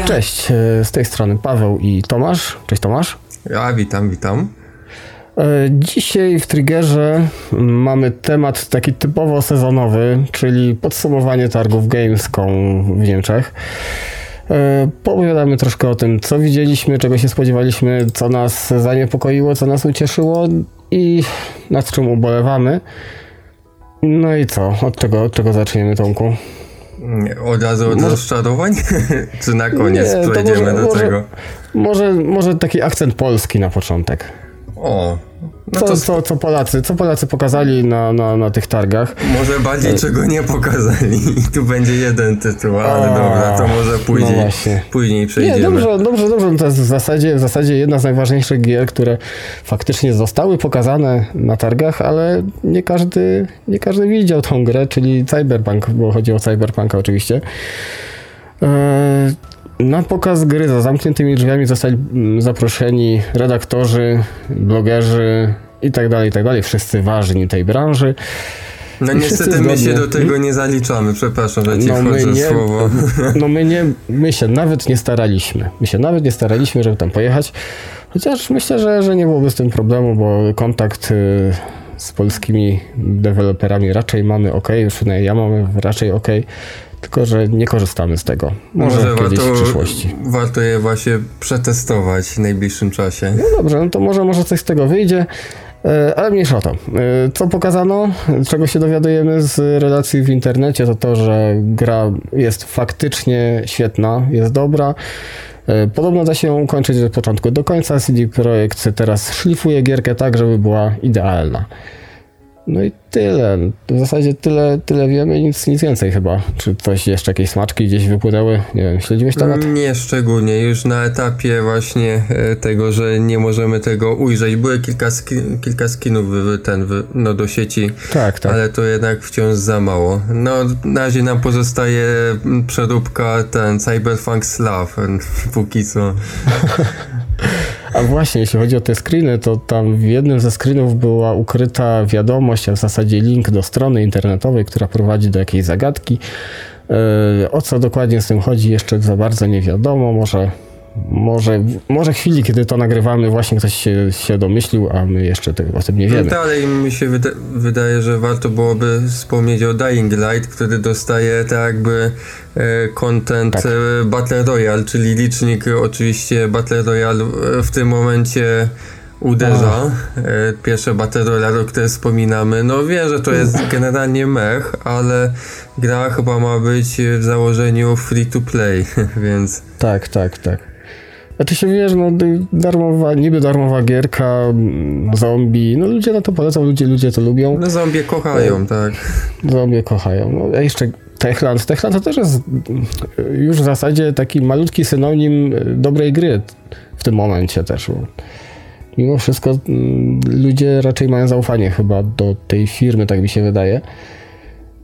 Cześć, e, z tej strony Paweł i Tomasz. Cześć Tomasz. Ja witam, witam. E, dzisiaj w Triggerze mamy temat taki typowo sezonowy, czyli podsumowanie targów Gamescom w Niemczech. E, Powiadamy troszkę o tym, co widzieliśmy, czego się spodziewaliśmy, co nas zaniepokoiło, co nas ucieszyło i nad czym ubolewamy. No i co? Od czego, od czego zaczniemy, Tomku? Od razu od może... rozczarowań? Czy na koniec Nie, przejdziemy może, do może, tego? Może, może taki akcent polski na początek. O, no co, to... co, co, Polacy, co Polacy pokazali na, na, na tych targach? Może bardziej czego nie pokazali. Tu będzie jeden tytuł, ale A, dobra, to może później, no później przejdziemy. Nie, dobrze, dobrze, dobrze. No to jest w zasadzie, w zasadzie jedna z najważniejszych gier, które faktycznie zostały pokazane na targach, ale nie każdy, nie każdy widział tą grę, czyli Cyberpunk, bo chodzi o Cyberpunka oczywiście. Eee, na pokaz gry za zamkniętymi drzwiami zostali mm, zaproszeni redaktorzy, blogerzy i tak dalej, i tak dalej. Wszyscy ważni tej branży. No I niestety my się do tego nie zaliczamy, przepraszam, że ci no wchodzę nie, słowo. No my nie, my się nawet nie staraliśmy. My się nawet nie staraliśmy, żeby tam pojechać. Chociaż myślę, że, że nie byłoby z tym problemu, bo kontakt y, z polskimi deweloperami raczej mamy ok, przynajmniej ja mam raczej ok tylko że nie korzystamy z tego. Może, może kiedyś warto, w przyszłości. Warto je właśnie przetestować w najbliższym czasie. No dobrze, no to może, może coś z tego wyjdzie. E, ale mniejsza o to. E, co pokazano, czego się dowiadujemy z relacji w internecie, to to, że gra jest faktycznie świetna, jest dobra. E, podobno da się ją ukończyć od początku do końca. CD Projekt teraz szlifuje gierkę tak, żeby była idealna. No i tyle. W zasadzie tyle, tyle wiemy, nic, nic więcej chyba. Czy coś jeszcze, jakieś smaczki gdzieś wypłynęły? Nie wiem, śledziłeś temat? Nie szczególnie. Już na etapie właśnie e, tego, że nie możemy tego ujrzeć. Były kilka, skin, kilka skinów ten, no, do sieci, tak, tak. ale to jednak wciąż za mało. No, na razie nam pozostaje przeróbka ten Cyberpunk Slav, póki co. A właśnie, jeśli chodzi o te screeny, to tam w jednym ze screenów była ukryta wiadomość, a w zasadzie link do strony internetowej, która prowadzi do jakiejś zagadki. E, o co dokładnie z tym chodzi, jeszcze za bardzo nie wiadomo. Może może, może chwili, kiedy to nagrywamy, właśnie ktoś się, się domyślił, a my jeszcze tego o tym nie wiemy. No dalej mi się wyda wydaje, że warto byłoby wspomnieć o Dying Light, który dostaje tak jakby e, content tak. e, Battle Royale, czyli licznik oczywiście Battle Royale w tym momencie uderza. E, pierwsze Battle Royale, o które wspominamy. No wiem, że to jest generalnie mech, ale gra chyba ma być w założeniu free to play, więc... Tak, tak, tak. Znaczy się wiesz, no darmowa, niby darmowa gierka, mm, zombie, no ludzie na to polecą, ludzie, ludzie to lubią. No zombie kochają, no, tak. Zombie kochają. No, a jeszcze Techland. Techland to też jest już w zasadzie taki malutki synonim dobrej gry w tym momencie też. Mimo wszystko mm, ludzie raczej mają zaufanie chyba do tej firmy, tak mi się wydaje.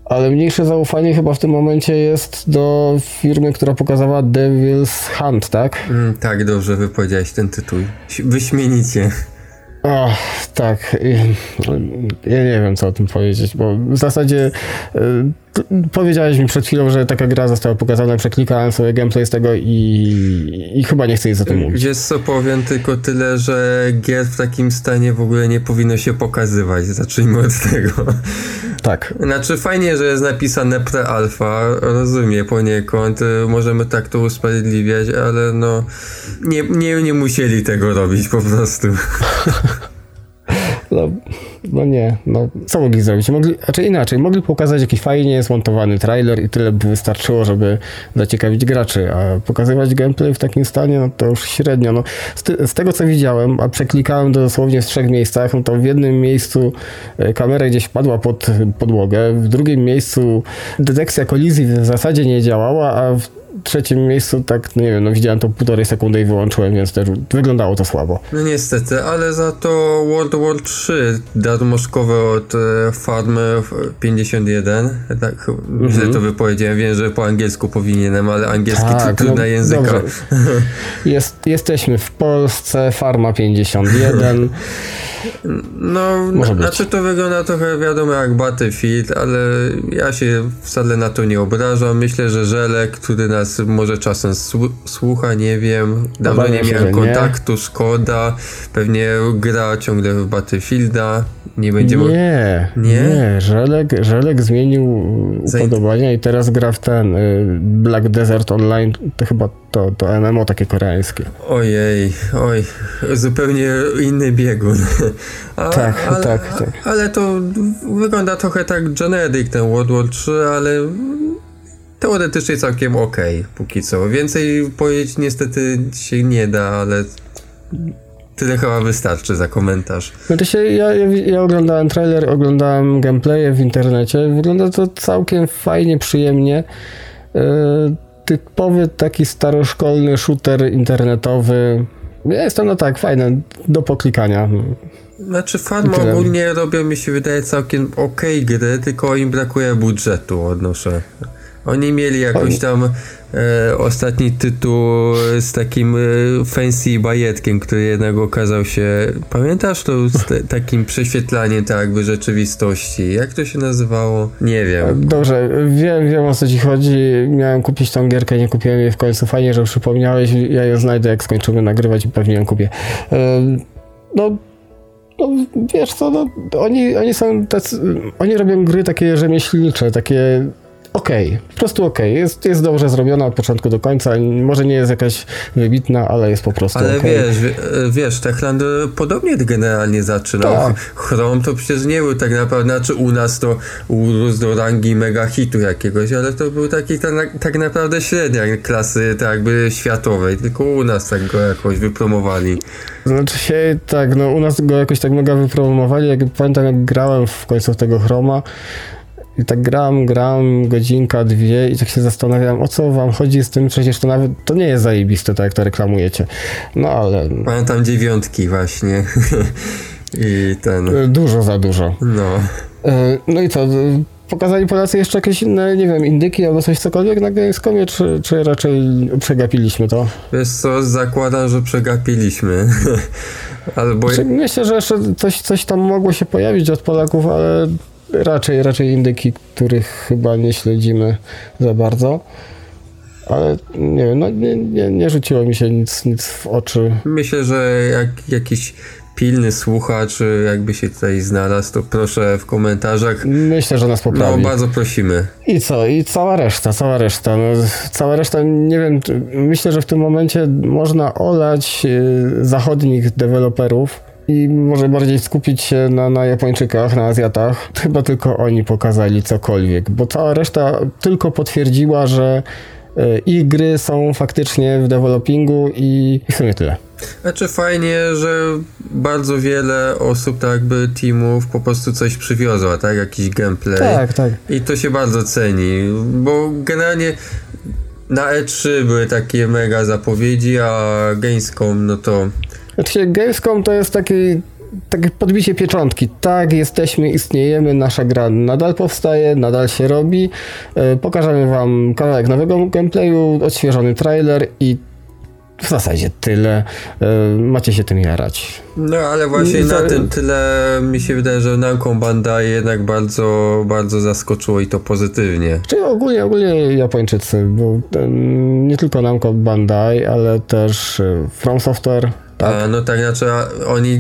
Ale mniejsze zaufanie chyba w tym momencie jest do firmy, która pokazała Devil's Hunt, tak? Mm, tak, dobrze wypowiedziałeś ten tytuł. Wyśmienicie. O, tak. Ja nie wiem, co o tym powiedzieć, bo w zasadzie y, powiedziałeś mi przed chwilą, że taka gra została pokazana, przeklikałem sobie gameplay z tego i, i chyba nie chcę nic o tym mówić. Wiesz co, powiem tylko tyle, że gier w takim stanie w ogóle nie powinno się pokazywać. Zacznijmy od tego. Tak. Znaczy fajnie, że jest napisane pre-alpha, rozumiem poniekąd, możemy tak to usprawiedliwiać, ale no nie, nie, nie musieli tego robić po prostu. No, no nie, no co mogli zrobić? Mogli, znaczy inaczej, mogli pokazać jakiś fajnie zmontowany trailer i tyle by wystarczyło, żeby zaciekawić graczy, a pokazywać gameplay w takim stanie, no to już średnio. No, z, ty, z tego co widziałem, a przeklikałem to dosłownie w trzech miejscach, no to w jednym miejscu e, kamera gdzieś padła pod podłogę, w drugim miejscu detekcja kolizji w zasadzie nie działała, a w trzecim miejscu, tak, nie wiem, no widziałem to półtorej sekundy i wyłączyłem, więc też wyglądało to słabo. No niestety, ale za to World War 3 darmożkowe od e, Farmy 51, tak, mhm. źle to wypowiedziałem, wiem, że po angielsku powinienem, ale angielski tak, to trudna no, języka. Jest, jesteśmy w Polsce, Farma 51. No, Może znaczy to wygląda trochę wiadomo jak Battlefield, ale ja się wcale na to nie obrażam. Myślę, że Żelek, który nas może czasem słucha, nie wiem, dawno nie miałem kontaktu, nie. szkoda, pewnie gra ciągle w Battlefielda, nie będziemy... Nie, nie, nie. Żelek, Żelek zmienił upodobania i teraz gra w ten y, Black Desert Online, to chyba to, to MMO takie koreańskie. Ojej, oj, zupełnie inny biegun. A, tak, ale, tak, tak. Ale to wygląda trochę tak generic ten World War 3, ale teoretycznie całkiem ok, póki co. Więcej powiedzieć niestety się nie da, ale tyle chyba wystarczy za komentarz. Znaczy się, ja, ja, ja oglądałem trailer, oglądałem gameplaye w internecie. Wygląda to całkiem fajnie, przyjemnie. Yy, typowy taki staroszkolny shooter internetowy. Jest to no tak, fajne, do poklikania. Znaczy Farm ogólnie robią mi się wydaje całkiem ok gry, tylko im brakuje budżetu odnoszę. Oni mieli jakoś tam e, ostatni tytuł z takim e, fancy bajetkiem, który jednak okazał się, pamiętasz to z te, takim prześwietlaniem tak jakby rzeczywistości? Jak to się nazywało? Nie wiem. Dobrze, wiem, wiem o co ci chodzi. Miałem kupić tą gierkę, nie kupiłem jej w końcu. Fajnie, że przypomniałeś. Ja ją znajdę, jak skończymy nagrywać i pewnie ją kupię. E, no, no wiesz co, no, oni, oni są tacy, oni robią gry takie rzemieślnicze, takie okej, okay. po prostu okej. Okay. Jest, jest dobrze zrobiona od początku do końca. Może nie jest jakaś wybitna, ale jest po prostu Ale okay. wiesz, wiesz, Techland podobnie generalnie zaczynał. Tak. Chrome to przecież nie był tak naprawdę, znaczy u nas to urósł do rangi mega hitu jakiegoś, ale to był taki tak, tak naprawdę średnia klasy tak jakby światowej, tylko u nas tak go jakoś wypromowali. Znaczy się tak, no u nas go jakoś tak mega wypromowali, jak pamiętam jak grałem w końcu tego Chroma, i tak gram, gram, godzinka, dwie i tak się zastanawiam, o co wam chodzi z tym, przecież to nawet, to nie jest zajebiste, tak jak to reklamujecie. No ale... Pamiętam dziewiątki właśnie. I ten... Dużo za dużo. No. E, no i co, pokazali Polacy jeszcze jakieś inne, nie wiem, indyki albo coś cokolwiek na Gamescomie, czy, czy raczej przegapiliśmy to? Wiesz co, zakładam, że przegapiliśmy. Albo... Znaczy, myślę, że jeszcze coś, coś tam mogło się pojawić od Polaków, ale raczej, raczej indyki, których chyba nie śledzimy za bardzo. Ale nie wiem, no nie, nie, nie rzuciło mi się nic, nic w oczy. Myślę, że jak jakiś pilny słuchacz jakby się tutaj znalazł, to proszę w komentarzach. Myślę, że nas poprawi. No, bardzo prosimy. I co? I cała reszta, cała reszta. No, cała reszta, nie wiem, myślę, że w tym momencie można olać y, zachodnich deweloperów, i może bardziej skupić się na, na Japończykach, na Azjatach. Chyba tylko oni pokazali cokolwiek, bo cała reszta tylko potwierdziła, że e, ich gry są faktycznie w developingu i, i w sumie tyle. Znaczy fajnie, że bardzo wiele osób, tak jakby teamów po prostu coś przywiozła, tak? Jakiś gameplay. Tak, tak. I to się bardzo ceni, bo generalnie na E3 były takie mega zapowiedzi, a Gamescom no to znaczy, Gamescom to jest taki takie podbicie pieczątki. Tak, jesteśmy, istniejemy, nasza gra nadal powstaje, nadal się robi. E, pokażemy wam kawałek nowego gameplayu, odświeżony trailer i w zasadzie tyle. E, macie się tym jarać. No ale właśnie na tym tyle mi się wydaje, że Namco Bandai jednak bardzo, bardzo zaskoczyło i to pozytywnie. Czyli ogólnie, ogólnie Japończycy, bo nie tylko Namco Bandai, ale też e, From Software tak? A, no tak, znaczy oni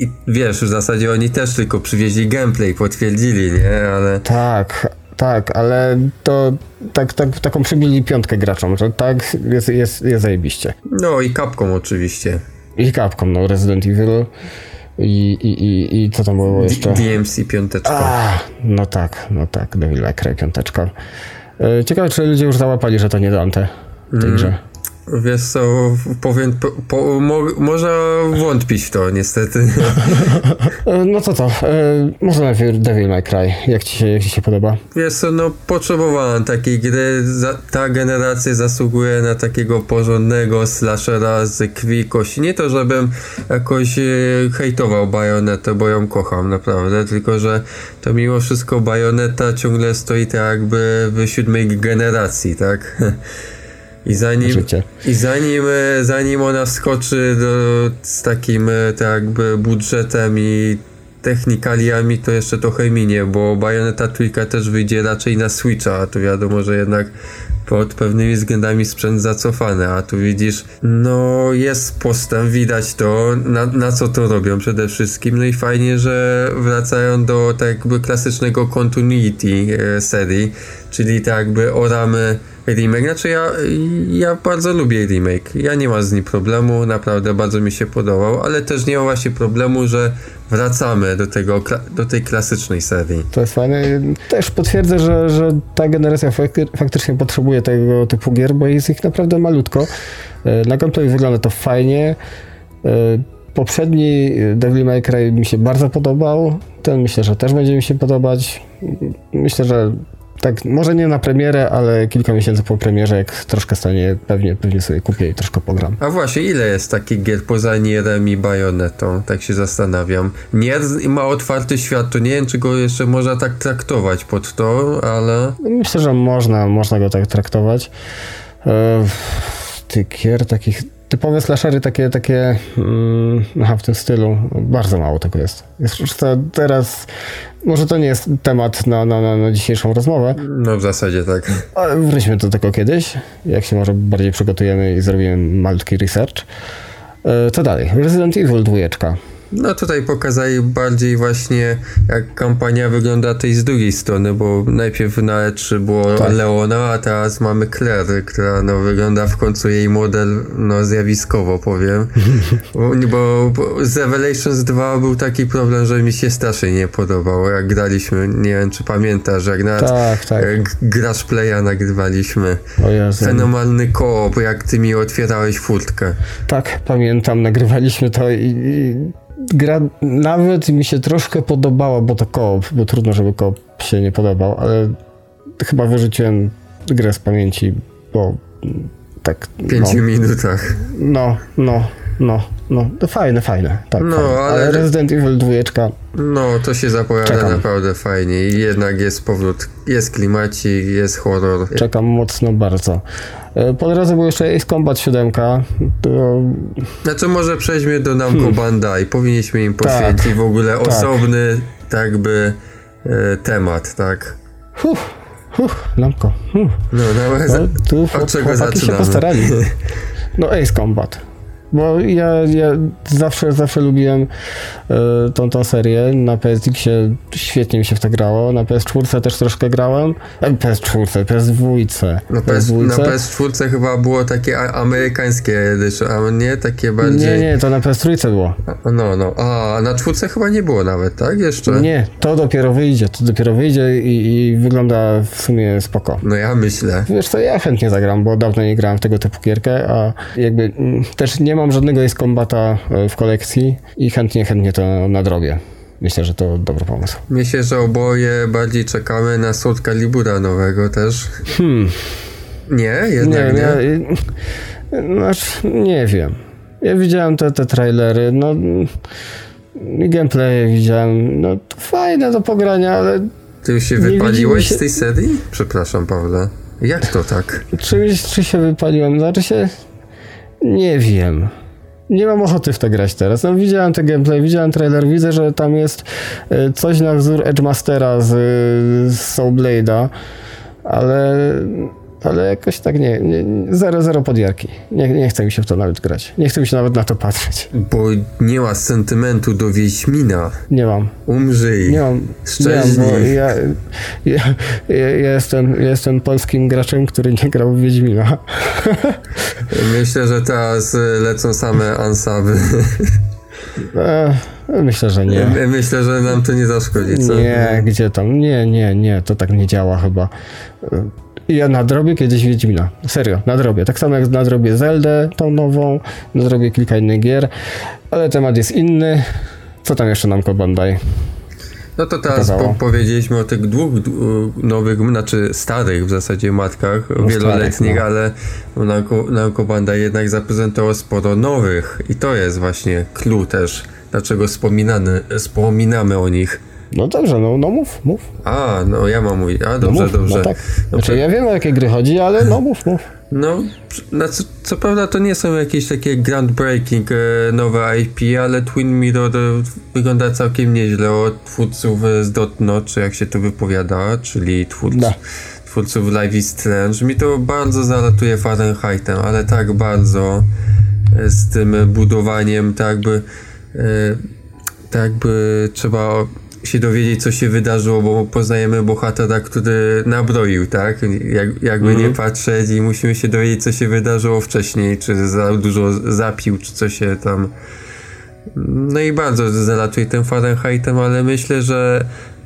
i wiesz, w zasadzie oni też tylko przywieźli gameplay, potwierdzili, nie? Ale... Tak, tak, ale to tak, tak, taką przybili piątkę graczom, że tak jest, jest, jest zajebiście. No i Capcom oczywiście. I Capcom, no Resident Evil i, i, i, i co tam było jeszcze? DMC piąteczka. A, no tak, no tak, Devil May Cry piąteczka. E, ciekawe, czy ludzie już załapali, że to nie Dante w tej mm. grze. Wiesz co, powiem, po, po, mo, można wątpić w to, niestety. no co to, e, może najpierw Devil May Cry, jak ci się, jak ci się podoba? Wiesz co, no potrzebowałem takiej gry, za, ta generacja zasługuje na takiego porządnego slashera z krwi kości. Nie to, żebym jakoś e, hejtował Bajonetę, bo ją kocham naprawdę, tylko że to mimo wszystko Bajoneta ciągle stoi tak jakby w siódmej generacji, tak? I zanim, życie. i zanim, e, zanim ona wskoczy do, z takim e, tak jakby budżetem i technikaliami, to jeszcze trochę minie, bo Bayonetta trójka też wyjdzie raczej na Switcha, a to wiadomo, że jednak pod pewnymi względami sprzęt zacofany, a tu widzisz, no jest postęp, widać to, na, na co to robią przede wszystkim, no i fajnie, że wracają do tak jakby klasycznego continuity e, serii, czyli tak jakby oramy remake, znaczy ja, ja bardzo lubię remake, ja nie mam z nim problemu, naprawdę bardzo mi się podobał, ale też nie mam właśnie problemu, że wracamy do, tego, do tej klasycznej serii. To jest fajne. Też potwierdzę, że, że ta generacja faktycznie potrzebuje tego typu gier, bo jest ich naprawdę malutko. E, na gameplay wygląda to fajnie. E, poprzedni Devil May Cry mi się bardzo podobał. Ten myślę, że też będzie mi się podobać. Myślę, że tak, może nie na premierę, ale kilka miesięcy po premierze, jak troszkę stanie, pewnie, pewnie sobie kupię i troszkę pogram. A właśnie, ile jest takich gier poza Nierem i Bajonetą? Tak się zastanawiam. Nier ma otwarty świat, to nie wiem, czy go jeszcze można tak traktować pod to, ale... Myślę, że można, można go tak traktować. E, tych gier takich typowe slashery takie, takie mm, aha, w tym stylu, bardzo mało tego jest. jest teraz, może to nie jest temat na, na, na, na dzisiejszą rozmowę. No w zasadzie tak. Ale wróćmy do tego kiedyś, jak się może bardziej przygotujemy i zrobimy malutki research. E, co dalej? Resident Evil 2. No tutaj pokazali bardziej właśnie jak kampania wygląda tej z drugiej strony, bo najpierw na E3 było tak. Leona, a teraz mamy Claire, która no wygląda w końcu jej model no zjawiskowo powiem. bo, bo z Revelations 2 był taki problem, że mi się strasznie nie podobało jak graliśmy. Nie wiem czy pamiętasz, jak nawet tak, tak. grasz playa nagrywaliśmy. Fenomenalny koop, jak ty mi otwierałeś furtkę. Tak, pamiętam, nagrywaliśmy to i, i gra nawet mi się troszkę podobała, bo to koop, bo trudno, żeby koop się nie podobał, ale chyba wyrzuciłem grę z pamięci, bo tak... W pięciu no, minutach. No, no, no, no, to fajne, fajne, tak. No, fajne. Ale... ale Resident Evil 2. No, to się zapowiada Czekam. naprawdę fajnie i jednak jest powrót, jest klimacik, jest horror. Czekam mocno bardzo. E, po drodze był jeszcze Ace Combat 7. To... Znaczy może przejdźmy do Namco hmm. Bandai. Powinniśmy im poświęcić tak, w ogóle tak. osobny tak by e, temat, tak? Huh, huh. Huh. No, no, no, tu od czego zaczynamy? się postarali. No Ace Combat. Bo ja, ja zawsze, zawsze lubiłem y, tą, tą serię. Na PSX-ie świetnie mi się w to grało. Na PS4 też troszkę grałem. E, PS4, PS2. Na, PS, na PS4 chyba było takie amerykańskie a nie takie bardziej... Nie, nie, to na PS3 było. No, no. A na czwórce chyba nie było nawet, tak? Jeszcze? Nie, to dopiero wyjdzie. To dopiero wyjdzie i, i wygląda w sumie spoko. No ja myślę. Wiesz co, ja chętnie zagram, bo dawno nie grałem w tego typu gierkę, a jakby m, też nie mam żadnego kombata e, w kolekcji i chętnie, chętnie to nadrobię. Myślę, że to dobry pomysł. Myślę, że oboje bardziej czekamy na Soul Calibura nowego też. Hmm. Nie? Jednak nie? nie? nie. Znaczy, nie wiem. Ja widziałem te, te trailery, no gameplay widziałem, no fajne do pogrania, ale... Ty już się wypaliłeś się... z tej serii? Przepraszam, Pawle. Jak to tak? Czy, czy się wypaliłem? Znaczy się... Nie wiem. Nie mam ochoty w to grać teraz. No, widziałem te gameplay, widziałem trailer, widzę, że tam jest e, coś na wzór Edgemastera z, z Soul ale ale jakoś tak nie, nie, zero, zero podjarki. Nie, nie chce mi się w to nawet grać. Nie chce mi się nawet na to patrzeć. Bo nie ma sentymentu do Wiedźmina. Nie mam. Umrzyj. Nie mam. Szczęśliw. Ja, ja, ja, jestem, jestem polskim graczem, który nie grał w Wiedźmina. Myślę, że teraz lecą same ansaby. E, myślę, że nie. Myślę, że nam to nie zaszkodzi, co? Nie, gdzie tam? Nie, nie, nie, to tak nie działa chyba. Ja nadrobię kiedyś Wiedźmina. Serio, nadrobię. Tak samo jak nadrobię Zeldę, tą nową, nadrobię kilka innych gier, ale temat jest inny. Co tam jeszcze nam Bandai? No to teraz po, powiedzieliśmy o tych dwóch nowych, znaczy starych w zasadzie matkach, no wieloletnich, no. ale Namco Bandai jednak zaprezentowało sporo nowych i to jest właśnie clue też, dlaczego wspominamy o nich No dobrze, no, no mów, mów. A, no ja mam mówić. A, dobrze, no mów, dobrze. No tak. Znaczy, ja wiem o jakie gry chodzi, ale no mów, mów. No, no co, co, prawda to nie są jakieś takie groundbreaking e, nowe IP, ale Twin Mirror e, wygląda całkiem nieźle od twórców z Dotnot, czy jak się to wypowiada, czyli twórc, da. twórców Life is Strange. Mi to bardzo zalatuje Fahrenheitem, ale tak bardzo e, z tym budowaniem, tak e, tak jakby trzeba się dowiedzieć, co się wydarzyło, bo poznajemy bohatera, który nabroił, tak? Jak, jakby mm. nie mhm. patrzeć i musimy się dowiedzieć, co się wydarzyło wcześniej, czy za dużo zapił, czy co się tam... No i bardzo zalatuje tym Fahrenheitem, ale myślę, że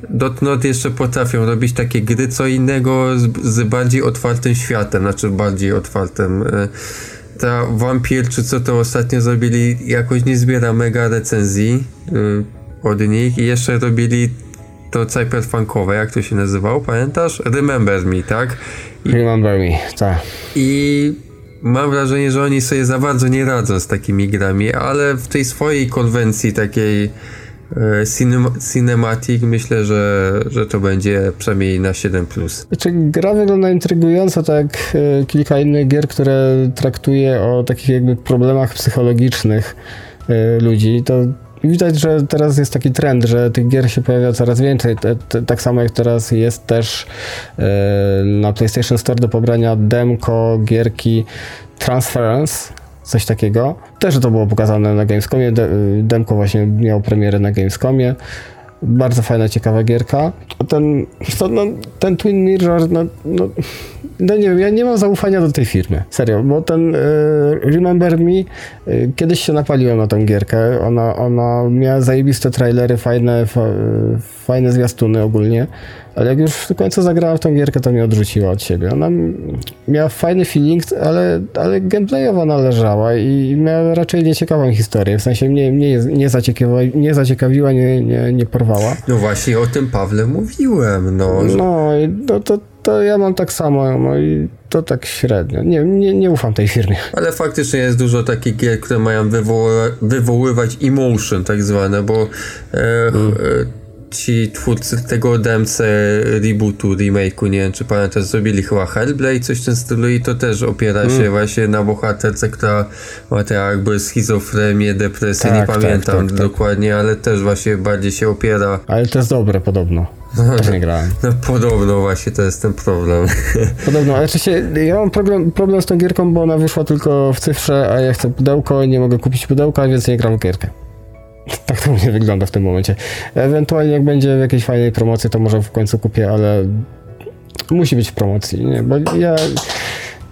Dotnot jeszcze potrafią robić takie gry, co innego z, z bardziej otwartym światem, znaczy bardziej otwartym. E, ta Vampir, czy co to ostatnio zrobili, jakoś nie zbiera mega recenzji e, od nich i jeszcze robili to cyberpunkowe, jak to się nazywało, pamiętasz? Remember Me, tak? I, Remember Me, tak. I mam wrażenie, że oni sobie za bardzo nie radzą z takimi grami, ale w tej swojej konwencji takiej e, cinem cinematic myślę, że, że to będzie przynajmniej na 7+. Znaczy, gra wygląda intrygująco, tak jak e, kilka innych gier, które traktuje o takich jakby problemach psychologicznych e, ludzi, to widać, że teraz jest taki trend, że tych gier się pojawia coraz więcej. Te, te, tak samo jak teraz jest też e, na PlayStation Store do pobrania demko, gierki Transference, coś takiego. Też to było pokazane na Gamescomie. De, demko właśnie miało premierę na Gamescomie. Bardzo fajna, ciekawa gierka. Ten, to, no, ten Twin Mirror, no, no, no, nie wiem, ja nie mam zaufania do tej firmy. Serio, bo ten y, Remember Me, y, kiedyś się napaliłem na tą gierkę. Ona, ona miała zajebiste trailery, fajne, fa, fajne zwiastuny ogólnie ale jak już w końcu zagrała w tą gierkę, to mnie odrzuciła od siebie. Ona miała fajny feeling, ale, ale gameplayowo należała i miała raczej nieciekawą historię. W sensie mnie, mnie nie, zaciekawiła, nie, zaciekawiła, nie, nie, nie porwała. No właśnie o tym Pawle mówiłem. No, że... no to, to, ja mam tak samo. No i to tak średnio. Nie, nie, nie ufam tej firmie. Ale faktycznie jest dużo takich gier, które mają wywoły, wywoływać emotion tak zwane, bo e, mm. ci twórcy tego DMC rebootu, remake'u, nie wiem czy pamiętasz, zrobili chyba Hellblade, coś w tym stylu i to też opiera mm. się właśnie na bohaterce, która ma te jakby schizofrenię, depresję, tak, nie tak, pamiętam tak, tak, dokładnie, ale też właśnie bardziej się opiera. Ale to jest dobre podobno. Też nie grałem. No podobno właśnie to jest ten problem. Podobno, ale się, ja mam problem, problem z tą gierką, bo ona wyszła tylko w cyfrze, a ja chcę pudełko i nie mogę kupić pudełka, więc nie gram w gierkę. Tak to mnie wygląda w tym momencie. Ewentualnie jak będzie w jakiejś fajnej promocji, to może w końcu kupię, ale musi być w promocji, nie? Bo ja,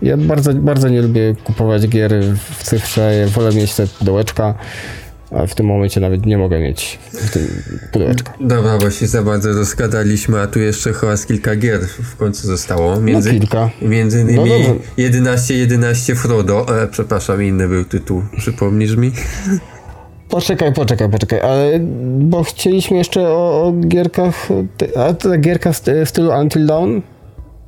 ja bardzo, bardzo nie lubię kupować gier w cyfrze, ja wolę mieć te pudełeczka, a w tym momencie nawet nie mogę mieć pudełeczka. Dobra, bo się za bardzo rozgadaliśmy, a tu jeszcze chyba z kilka gier w końcu zostało. Między, no kilka. Między innymi no 11 11 Frodo, e, przepraszam, inny był tytuł, przypomnisz mi? Poczekaj, poczekaj, poczekaj, ale bo chcieliśmy jeszcze o, o gierkach, a to gierka w, w stylu Until Dawn?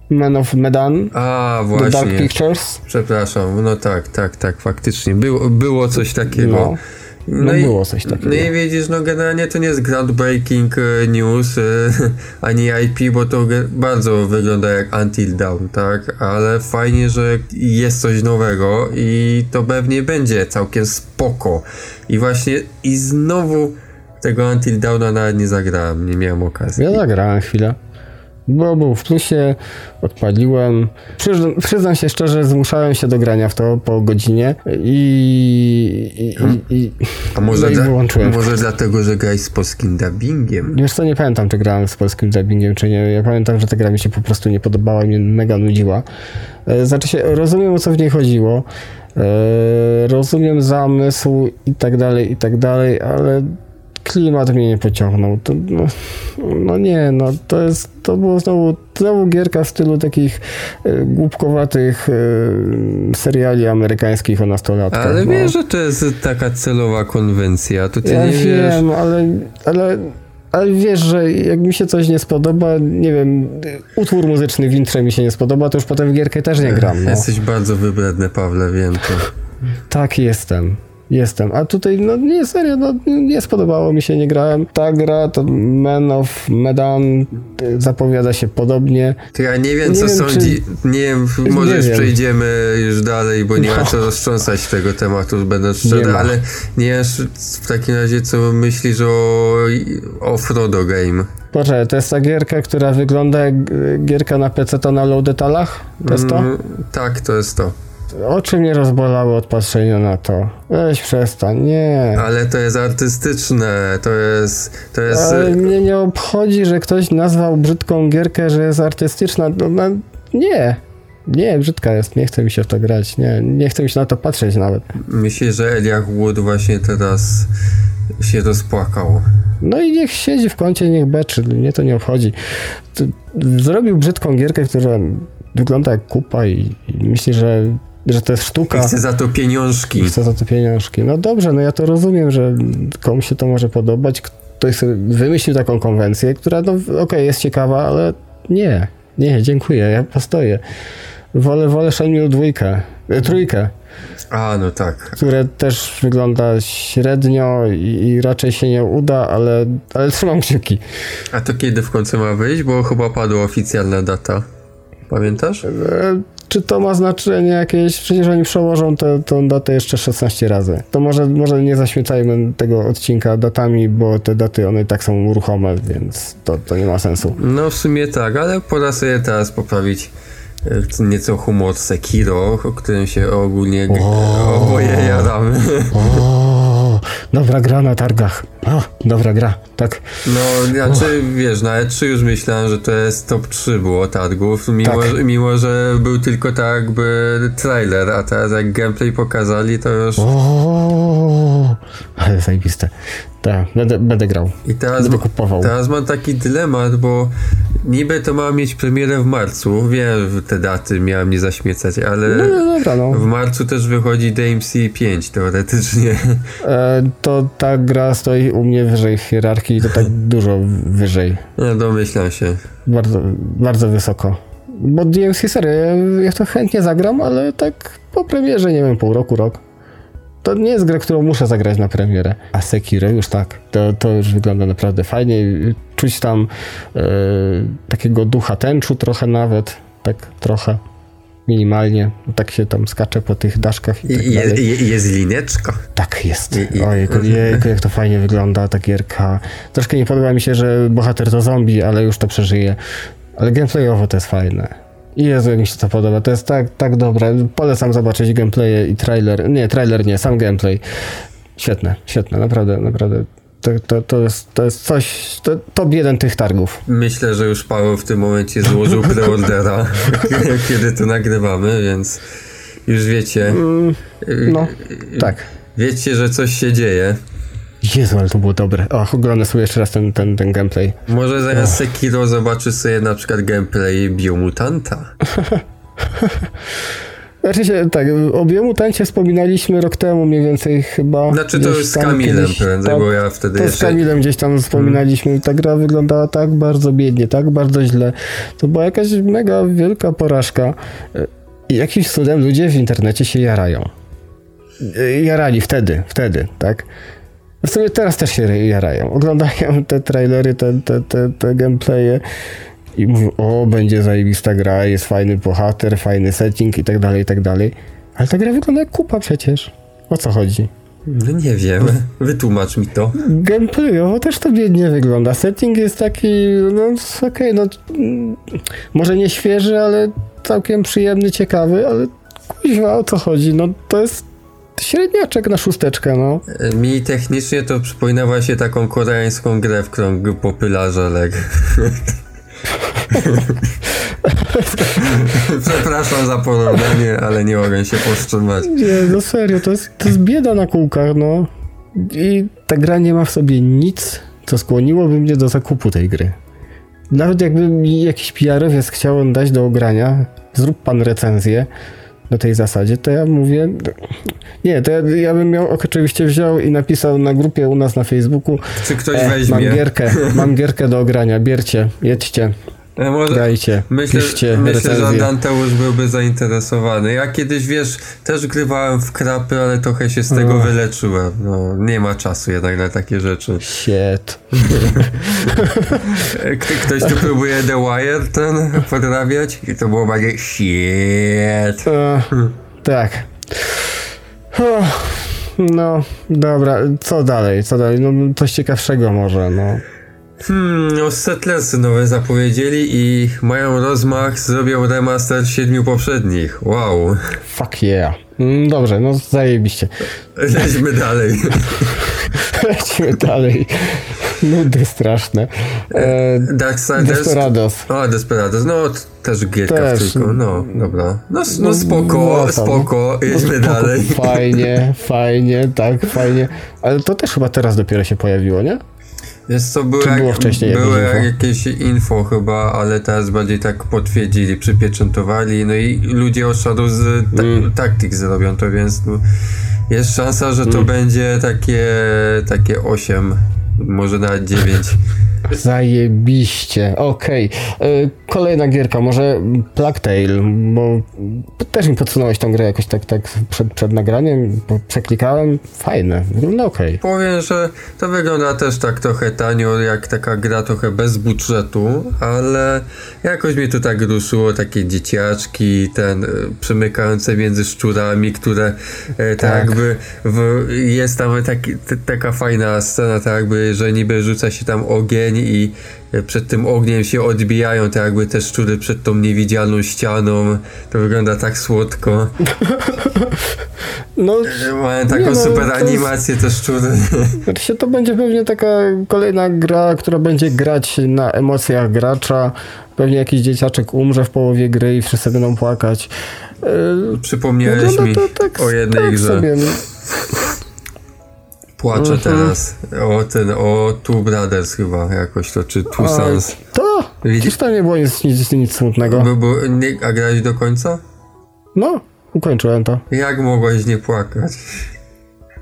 Man of Medan. A, właśnie. The Dark Pictures. Przepraszam, no tak, tak, tak, faktycznie. Było, było coś takiego. No. No, no i, było coś takiego. No i widzisz, no generalnie to nie jest groundbreaking e, news e, ani IP, bo to bardzo wygląda jak Until Dawn, tak? Ale fajnie, że jest coś nowego i to pewnie będzie całkiem spoko. I właśnie i znowu tego Until Dawna nawet nie zagrałem, nie miałem okazji. Ja zagrałem chwilę. Bo był w plusie, odpaliłem. Przyznam, przyznam się szczerze, zmuszałem się do grania w to po godzinie i, i, hmm. i, A może, no wyłączyłem. może dlatego, że grałeś z polskim dubbingiem? Wiesz co, nie pamiętam, czy grałem z polskim dubbingiem, czy nie. Ja pamiętam, że ta gra mi się po prostu nie podobała i mnie mega nudziła. E, znaczy się, rozumiem o co w niej chodziło. E, rozumiem zamysł i tak dalej, i tak dalej, ale klimat mnie nie pociągnął. To, no, no, nie, no to jest, to było znowu, znowu gierka w stylu takich y, głupkowatych y, seriali amerykańskich o nastolatkach. Ale no. wiesz, że to jest taka celowa konwencja, to ty ja nie wiem, wiesz. ale, ale ale wiesz, że jak mi się coś nie spodoba, nie wiem, utwór muzyczny w intrze mi się nie spodoba, to już potem w gierkę też nie gram. No. Jesteś bardzo wybredny, Pawle, wiem to. Tak jestem. Jestem. A tutaj, no nie, serio, no nie spodobało mi się, nie grałem. Ta gra, to Man of Medan y, zapowiada się podobnie. To ja nie wiem, nie co wiem, sądzi. Czy... Nie wiem, może już przejdziemy już dalej, bo nie no. ma co roztrząsać tego tematu, będę szczery, ale nie wiem w takim razie, co myślisz o, o Frodo Game. Poczekaj, to jest ta gierka, która wygląda jak gierka na PC to na low detalach? To jest to? Mm, tak, to jest to. Oczy mnie rozbolały od patrzenia na to. Weź przestań, nie. Ale to jest artystyczne, to jest... To jest... Ale mnie nie obchodzi, że ktoś nazwał brzydką gierkę, że jest artystyczna. No, no, nie. Nie, brzydka jest, nie chce mi się w to grać, nie, nie chce mi się na to patrzeć nawet. Myślę, że Eliach Wood właśnie teraz się rozpłakał. No i niech siedzi w kącie, niech beczy, mnie to nie obchodzi. Zrobił brzydką gierkę, która wygląda jak kupa i, i myślę, że że to jest sztuka. I chce za to pieniążki. chce za to pieniążki. No dobrze, no ja to rozumiem, że komuś się to może podobać. Ktoś sobie wymyślił taką konwencję, która, no okej, okay, jest ciekawa, ale nie, nie, dziękuję, ja postoję. Wolę, wolę Shenmue dwójkę, e, trójkę. A, no tak. Które też wygląda średnio i, i, raczej się nie uda, ale, ale trzymam kciuki. A to kiedy w końcu ma wyjść? Bo chyba padła oficjalna data. Pamiętasz? E, czy to ma znaczenie jakieś? Przecież oni przełożą tę, tę datę jeszcze 16 razy. To może, może nie zaśmiecajmy tego odcinka datami, bo te daty one tak są ruchome, więc to, to nie ma sensu. No w sumie tak, ale pora sobie teraz poprawić e, nieco humor Sekiro, o którym się ogólnie oboje jadamy. Dobra gra na targach. O, dobra gra, tak. No, znaczy, wiesz, na E3 już myślałem, że to jest top 3 było targów, mimo, tak. mimo że był tylko tak jakby trailer, a teraz jak gameplay pokazali, to już... O, ale zajebiste. Tak, będę, będę grał. I teraz, będę kupował. Teraz mam taki dylemat, bo niby to ma mieć premierę w marcu. Wiem, te daty miałem nie zaśmiecać, ale no, no, dobra, no. w marcu też wychodzi DMC 5 teoretycznie. E, to ta gra stoi u mnie wyżej w hierarchii i to tak dużo wyżej. No domyślam się. Bardzo, bardzo wysoko. Bo DMC serio, ja, ja to chętnie zagram, ale tak po premierze, nie wiem, pół roku, rok. To nie jest gra, którą muszę zagrać na premierę. A Sekiro już tak. To, to już wygląda naprawdę fajnie. Czuć tam e, takiego ducha tęczu trochę nawet. Tak trochę minimalnie. Tak się tam skacze po tych daszkach i tak je, je, Jest lineczka. Tak, jest. Ojejku, jejku, jak to fajnie wygląda ta gierka. Troszkę nie podoba mi się, że bohater to zombie, ale już to przeżyje. Ale gameplayowo to jest fajne. Jezu, jak mi się to podoba. To jest tak, tak dobre. Polecam zobaczyć gameplaye i trailer. Nie, trailer nie, sam gameplay. Świetne, świetne, naprawdę, naprawdę. To, to, to, jest, to jest coś, to top jeden tych targów. Myślę, że już Paweł w tym momencie złożył preordera, kiedy to nagrywamy, więc już wiecie. Mm, no, tak. Wiecie, że coś się dzieje. Jezu, ale to było dobre. O, oglądam sobie jeszcze raz ten, ten, ten gameplay. Może zamiast oh. Sekiro zobaczysz sobie na przykład gameplay Biomutanta. Znaczy się, tak, o Biomutancie wspominaliśmy rok temu mniej więcej chyba. Znaczy to już z Kamilem prędzej, tak, bo ja wtedy to jeszcze... z Kamilem gdzieś tam wspominaliśmy hmm. ta gra wyglądała tak bardzo biednie, tak bardzo źle. To była jakaś mega wielka porażka. I jakimś cudem ludzie w internecie się jarają. Jarali wtedy, wtedy, tak? W sumie teraz też się jarają. Oglądają te trailery, te, te, te, te gameplaye i mówią, o, będzie zajebista gra, jest fajny bohater, fajny setting i tak dalej, i tak dalej. Ale ta gra wygląda jak kupa przecież. O co chodzi? No nie wiem, wytłumacz mi to. Gameplayowo też to biednie wygląda. Setting jest taki, no okej, okay, no może nie świeży, ale całkiem przyjemny, ciekawy, ale kuźwa, o co chodzi? No to jest średniaczek na szósteczkę, no. Mi technicznie to przypomina właśnie taką koreańską grę, w którą popyla żelek. Przepraszam za porównanie, ale nie mogę się powstrzymać. Nie, no serio, to jest, to jest bieda na kółkach, no. I ta gra nie ma w sobie nic, co skłoniłoby mnie do zakupu tej gry. Nawet jakby mi jakiś PR-owiec chciał dać do ogrania, zrób pan recenzję, na tej zasadzie, to ja mówię, nie, to ja, ja bym miał oczywiście wziął i napisał na grupie u nas na Facebooku, czy ktoś e, weźmie. Mam gierkę, mam gierkę do ogrania, biercie, jedźcie. E, może, Grajcie, myślę, piszcie myślę że Danteusz byłby zainteresowany. Ja kiedyś, wiesz, też grywałem w krapy, ale trochę się z tego wyleczyłem. No, nie ma czasu jednak na takie rzeczy. Shit. Ktoś tu próbuje The Wire ten podrabiać i to było bardziej shit. E, tak. No, dobra, co dalej, co dalej? No, coś ciekawszego może, no. Hmm, no Settlersy nowe zapowiedzieli i mają rozmach, zrobią remaster siedmiu poprzednich. Wow. Fuck yeah. Mm, dobrze, no zajebiście. Lećmy dalej. Lećmy dalej. Nudy straszne. E, Darksiders? Desperados. O, Desperados. No, też gierka też. w trójką. No, dobra. No, no spoko, no, spoko. Jedźmy no, dalej. Fajnie, fajnie, tak, fajnie. Ale to też chyba teraz dopiero się pojawiło, nie? Jest co, były, było wcześniej były jakieś info? jakieś info chyba, ale teraz bardziej tak potwierdzili, przypieczętowali, no i ludzie od Shadow z ta mm. Tactics zrobią to, więc no, jest szansa, że to mm. będzie takie, takie 8, może nawet 9. Zajebiście, okej. Okay. E, kolejna gierka, może Plague Tale, bo też mi podsunąłeś tą grę jakoś tak, tak przed, przed nagraniem, przeklikałem, fajne, no okej. Okay. Powiem, że to wygląda też tak trochę tanio, jak taka gra trochę bez budżetu, ale jakoś mnie to tak ruszyło, takie dzieciaczki, ten e, przemykające między szczurami, które e, tak, tak jakby w, jest tam taki, t, taka fajna scena, tak jakby, że niby rzuca się tam ogień i przed tym ogniem się odbijają, tak jakby te szczury przed tą niewidzialną ścianą. To wygląda tak słodko. No, Mają taką no, super animację te szczury. Znaczy to będzie pewnie taka kolejna gra, która będzie grać na emocjach gracza. Pewnie jakiś dzieciaczek umrze w połowie gry i wszyscy będą płakać. Przypomniałeś mi tak, o jednej tak grze. Sobie, no. Płaczę mhm. teraz o ten, o Two Brothers chyba jakoś to, czy Two Sons. To? Widzisz? to nie było nic, nic, nic smutnego. By, by, nie, a grałeś do końca? No, ukończyłem to. Jak mogłeś nie płakać?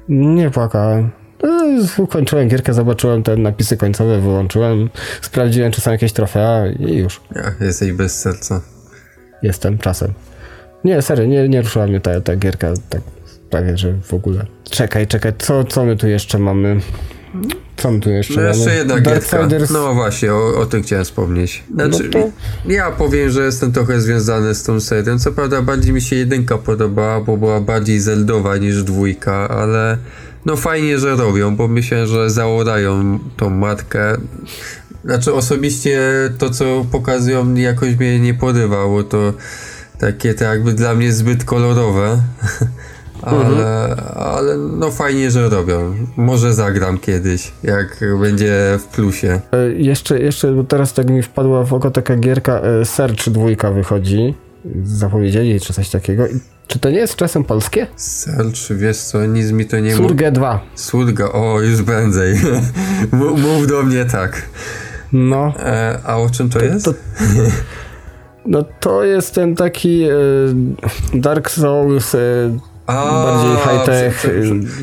Nie płakałem. E, ukończyłem gierkę, zobaczyłem te napisy końcowe, wyłączyłem, sprawdziłem, czy są jakieś trofea i już. Ja, jesteś bez serca. Jestem, czasem. Nie, serio, nie, nie ruszyła mnie ta, ta gierka tak prawie, że w ogóle. Czekaj, czekaj, co, co my tu jeszcze mamy? Co my tu jeszcze no mamy? jeszcze jedna gierka. No właśnie, o, o tym chciałem wspomnieć. Znaczy, no to... ja powiem, że jestem trochę związany z tą serią. Co prawda bardziej mi się jedynka podobała, bo była bardziej zeldowa niż dwójka, ale no fajnie, że robią, bo myślę, że załodają tą matkę. Znaczy osobiście to, co pokazują jakoś mnie nie porywało, to takie to jakby dla mnie zbyt kolorowe. ale, mhm. ale no fajnie, że robią. Może zagram kiedyś, jak będzie w plusie. E, jeszcze, jeszcze, bo teraz tak mi wpadła w oko taka gierka e, Search dwójka wychodzi. Zapowiedzieli czy coś takiego. Czy to nie jest czasem polskie? Search, wiesz co, nic mi to nie mówi. Surge 2. Surga, o, już prędzej. Mów do mnie tak. No. E, a o czym to, to jest? To, no to jest ten taki e, Dark Souls e, a, bardziej high-tech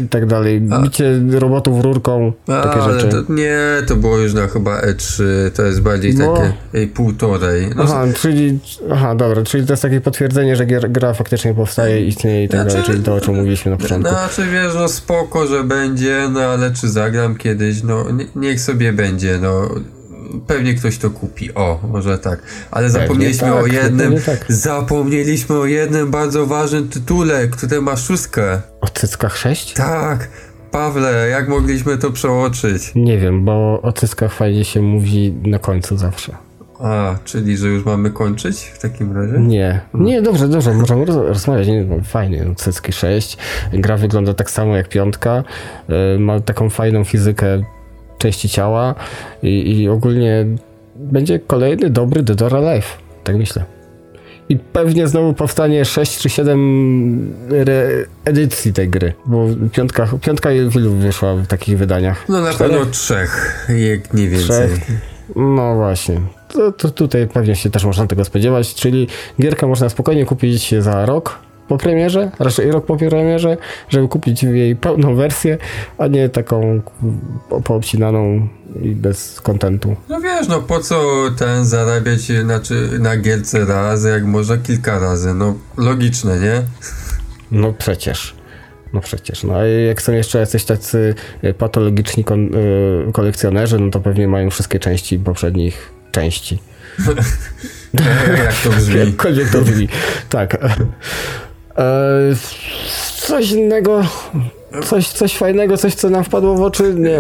i tak dalej. A. Bicie robotów rurką, A, takie rzeczy. To, nie, to było już na chyba E3, to jest bardziej no. takie ej, półtorej. No, aha, czyli, aha, dobra, czyli to jest takie potwierdzenie, że gier, gra faktycznie powstaje, istnieje i tak znaczy, dalej, czyli to, o czym mówiliśmy na początku. Znaczy, wiesz, no spoko, że będzie, no ale czy zagram kiedyś, no nie, niech sobie będzie, no pewnie ktoś to kupi. O, może tak. Ale zapomnieliśmy tak, o jednym. Tak. Zapomnieliśmy o jednym bardzo ważnym tytule, który ma szóstkę. O cyckach 6? Tak. Pawle, jak mogliśmy to przeoczyć? Nie wiem, bo o cyckach fajnie się mówi na końcu zawsze. A, czyli że już mamy kończyć w takim razie? Nie, nie, dobrze, dobrze, możemy rozmawiać. Nie, no, fajnie, no, cycki 6. Gra wygląda tak samo jak piątka. Yy, ma taką fajną fizykę części ciała i, i ogólnie będzie kolejny dobry Dead or Alive. Tak myślę. I pewnie znowu powstanie 6 czy 7 edycji tej gry, bo piątka, piątka ilu wyszła w takich wydaniach? No na pewno trzech, jak nie więcej. Trzech. No właśnie. To, to, tutaj pewnie się też można tego spodziewać, czyli gierkę można spokojnie kupić za rok, po premierze, raczej rok po premierze, żeby kupić jej pełną wersję, a nie taką poobcinaną i bez kontentu. No wiesz, no po co ten zarabiać znaczy, na gierce raz, jak można kilka razy, no logiczne, nie? No przecież. No przecież, no a jak są jeszcze jacyś tacy patologiczni kon, y, kolekcjonerzy, no to pewnie mają wszystkie części poprzednich części. jak to brzmi? Jakkolwiek to brzmi. Tak. E, coś innego, coś, coś fajnego, coś co nam wpadło w oczy, nie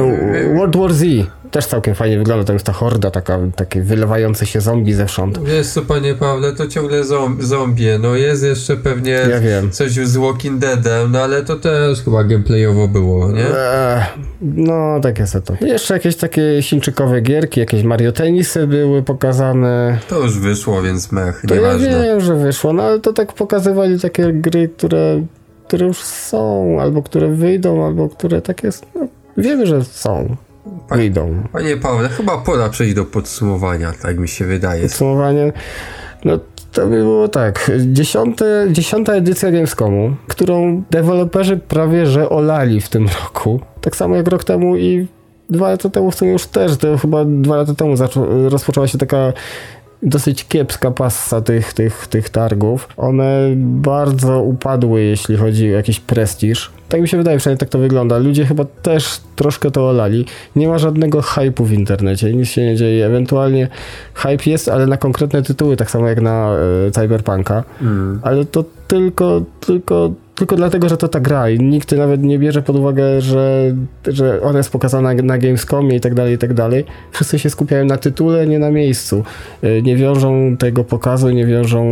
World War Z. Też całkiem fajnie wygląda, to jest ta horda, taka, takie wylewające się zombie zewsząd. Wiesz co, panie Pawle, to ciągle zombie, no jest jeszcze pewnie ja wiem. coś z Walking Deadem, no ale to też chyba gameplayowo było, nie? Eee, no, tak jest to. Jeszcze jakieś takie chińczykowe gierki, jakieś Mario Tenisy były pokazane. To już wyszło, więc mech, to nieważne. Ja wiem, że wyszło, no ale to tak pokazywali takie gry, które, które już są, albo które wyjdą, albo które tak jest, no, wiemy, że są wyjdą. Panie Pawle, chyba pora przejść do podsumowania, tak mi się wydaje. Podsumowanie. No to by było tak. Dziesiąte, dziesiąta edycja Gamescomu, którą deweloperzy prawie że olali w tym roku. Tak samo jak rok temu i dwa lata temu w sumie już też, to chyba dwa lata temu rozpoczęła się taka dosyć kiepska passa tych, tych, tych targów. One bardzo upadły, jeśli chodzi o jakiś prestiż. Tak mi się wydaje, przynajmniej tak to wygląda. Ludzie chyba też troszkę to olali. Nie ma żadnego hypu w internecie, nic się nie dzieje. Ewentualnie hype jest, ale na konkretne tytuły, tak samo jak na e, Cyberpunka. Mm. Ale to tylko, tylko tylko dlatego, że to ta gra i nikt nawet nie bierze pod uwagę, że, że ona jest pokazana na Gamescomie i tak dalej, i tak dalej. Wszyscy się skupiają na tytule, nie na miejscu. Y, nie wiążą tego pokazu, nie wiążą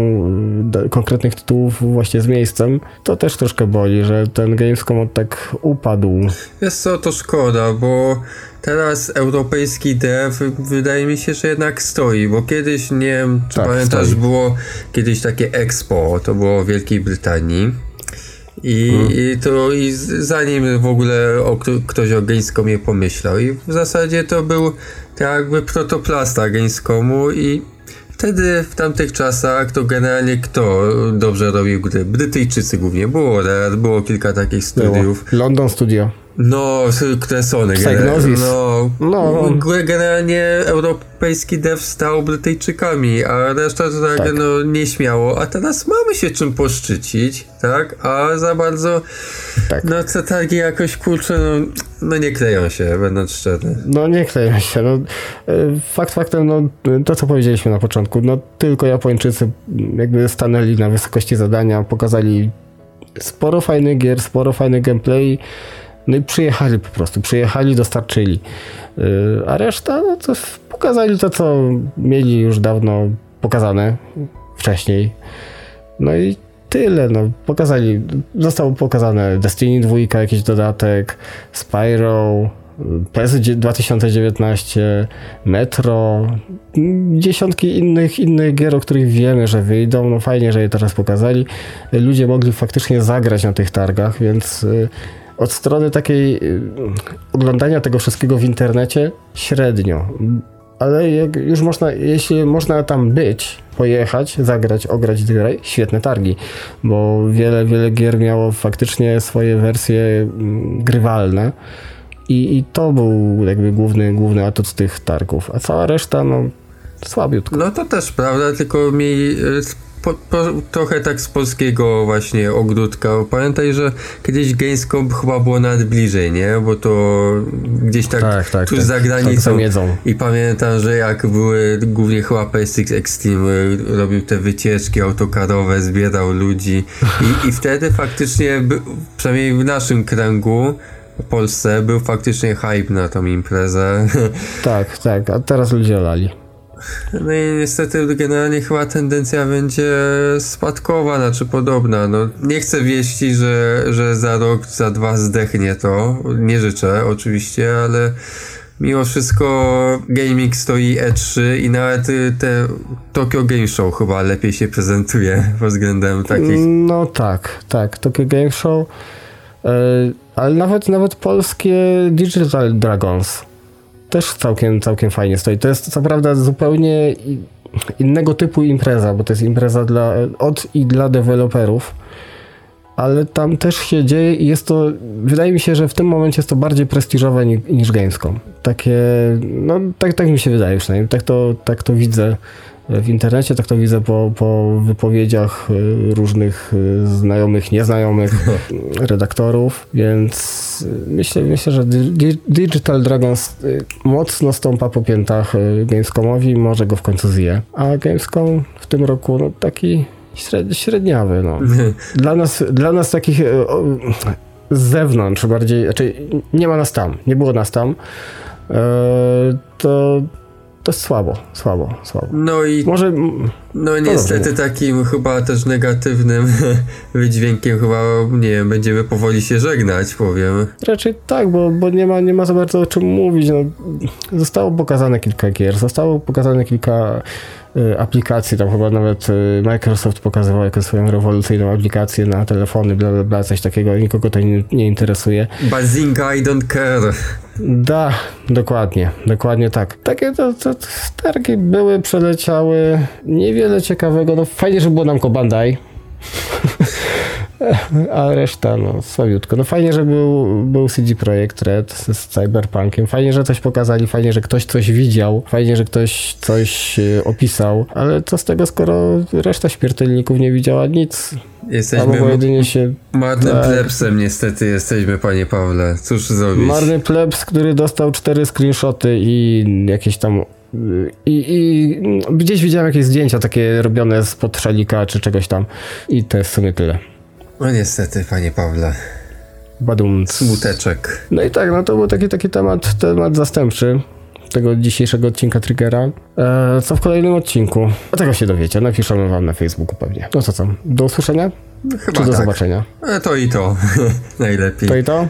y, konkretnych tytułów właśnie z miejscem. To też troszkę boli, że ten Gamescom tak upadł. Jest co, to szkoda, bo teraz europejski dev wydaje mi się, że jednak stoi, bo kiedyś, nie wiem, czy tak, pamiętasz, stoi. było kiedyś takie Expo, to było w Wielkiej Brytanii i, hmm. i to i zanim w ogóle o, ktoś o Gamescomie pomyślał. I w zasadzie to był tak jakby protoplasta Gamescomu i wtedy w tamtych czasach to generalnie kto dobrze robił gry? Brytyjczycy głównie. Było Rare, było kilka takich studiów. Było. London Studio. No, które Sony. Psygnosis. No, no. Generalnie europejski dev stał Brytyjczykami, a reszta to tak, tak. no nieśmiało. A teraz mamy się czym poszczycić, tak? A za bardzo tak. no te targi jakoś kurczę, no, no nie kleją się, będąc szczery. No nie kleją się. No, e, fakt faktem, no to co powiedzieliśmy na początku, no tylko Japończycy jakby stanęli na wysokości zadania, pokazali sporo fajnych gier, sporo fajnych gameplay no i przyjechali po prostu, przyjechali, dostarczyli. Y, a reszta, no to pokazali to, co mieli już dawno pokazane wcześniej. No i tyle, no pokazali, zostało pokazane Destiny 2, jakiś dodatek, Spyro, PS 2019, Metro, dziesiątki innych, innych gier, o których wiemy, że wyjdą. No fajnie, że je teraz pokazali. Ludzie mogli faktycznie zagrać na tych targach, więc y, od strony takiej y, oglądania tego wszystkiego w internecie średnio. Ale jak już można, jeśli można tam być, pojechać, zagrać, ograć grę, świetne targi, bo wiele, wiele gier miało faktycznie swoje wersje mm, grywalne. I, I to był jakby główny, główny atut tych targów, a cała reszta, no, słabiutko. No to też prawda, tylko mi y, po, po, trochę tak z polskiego właśnie ogródka. Pamiętaj, że kiedyś Gamescom chyba było nawet bliżej, nie? Bo to gdzieś tak, tak, tak tuż tak, za granicą. Tak I pamiętam, że jak były głównie chyba PSX Extreme robił te wycieczki autokarowe, zbierał ludzi i, i wtedy faktycznie, by, przynajmniej w naszym kręgu w Polsce był faktycznie hype na tą imprezę. Tak, tak, a teraz ludzie lali. No i niestety generalnie chyba tendencja będzie spadkowa, znaczy podobna. No, nie chcę wieści, że, że za rok, za dwa zdechnie to. Nie życzę oczywiście, ale mimo wszystko gaming stoi E3 i nawet te Tokyo Game Show chyba lepiej się prezentuje pod względem takich. No tak, tak. Tokyo Game Show. Yy, ale nawet, nawet polskie Digital Dragons też całkiem, całkiem fajnie stoi. To jest co prawda zupełnie innego typu impreza, bo to jest impreza dla, od i dla deweloperów, ale tam też się dzieje i jest to, wydaje mi się, że w tym momencie jest to bardziej prestiżowe niż, niż Gamescom. Takie, no tak, tak mi się wydaje przynajmniej, tak to, tak to widzę w internecie, tak to widzę po, po wypowiedziach y, różnych y, znajomych, nieznajomych redaktorów, więc myślę, myślę że Digital Dragons y, mocno stąpa po piętach Gamescomowi, może go w końcu zje. A Gamescom w tym roku no, taki średniawy. No. Dla, nas, dla nas takich z zewnątrz bardziej, znaczy nie ma nas tam, nie było nas tam, to to jest słabo, słabo, słabo. No i Może, no niestety takim chyba też negatywnym wydźwiękiem chyba, nie wiem, będziemy powoli się żegnać, powiem. Raczej tak, bo, bo nie, ma, nie ma za bardzo o czym mówić. No, zostało pokazane kilka gier, zostało pokazane kilka y, aplikacji, tam chyba nawet y, Microsoft pokazywał jako swoją rewolucyjną aplikację na telefony, bla bla bla, coś takiego, nikogo to nie, nie interesuje. Bazinga I don't care. Da, dokładnie, dokładnie tak. Takie to, to, to targi były, przeleciały, niewiele ciekawego, no fajnie, że było nam Bandai. A reszta, no słabiutko. No fajnie, że był, był CD Projekt Red z, z Cyberpunkiem. Fajnie, że coś pokazali, fajnie, że ktoś coś widział, fajnie, że ktoś coś e, opisał, ale co z tego, skoro reszta śmiertelników nie widziała nic. Jesteśmy jedynie się, marnym tak, plebsem niestety jesteśmy, panie Pawle. Cóż zrobić? Marny plebs, który dostał cztery screenshoty i jakieś tam i, I, gdzieś widziałem jakieś zdjęcia takie robione spod szalika czy czegoś tam. I to jest w sumie tyle. No niestety, panie Pawle. Badum. Smuteczek. No i tak, no to był taki, taki temat, temat zastępczy tego dzisiejszego odcinka Triggera. E, co w kolejnym odcinku? O tego się dowiecie, napiszemy wam na Facebooku pewnie. No co co, do usłyszenia? Chyba Czy do tak. zobaczenia? E, to i to. Najlepiej. To i to?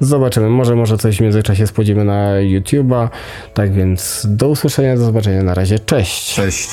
Zobaczymy. Może, może coś w międzyczasie spodzimy na YouTube'a. Tak więc do usłyszenia, do zobaczenia. Na razie. Cześć. Cześć.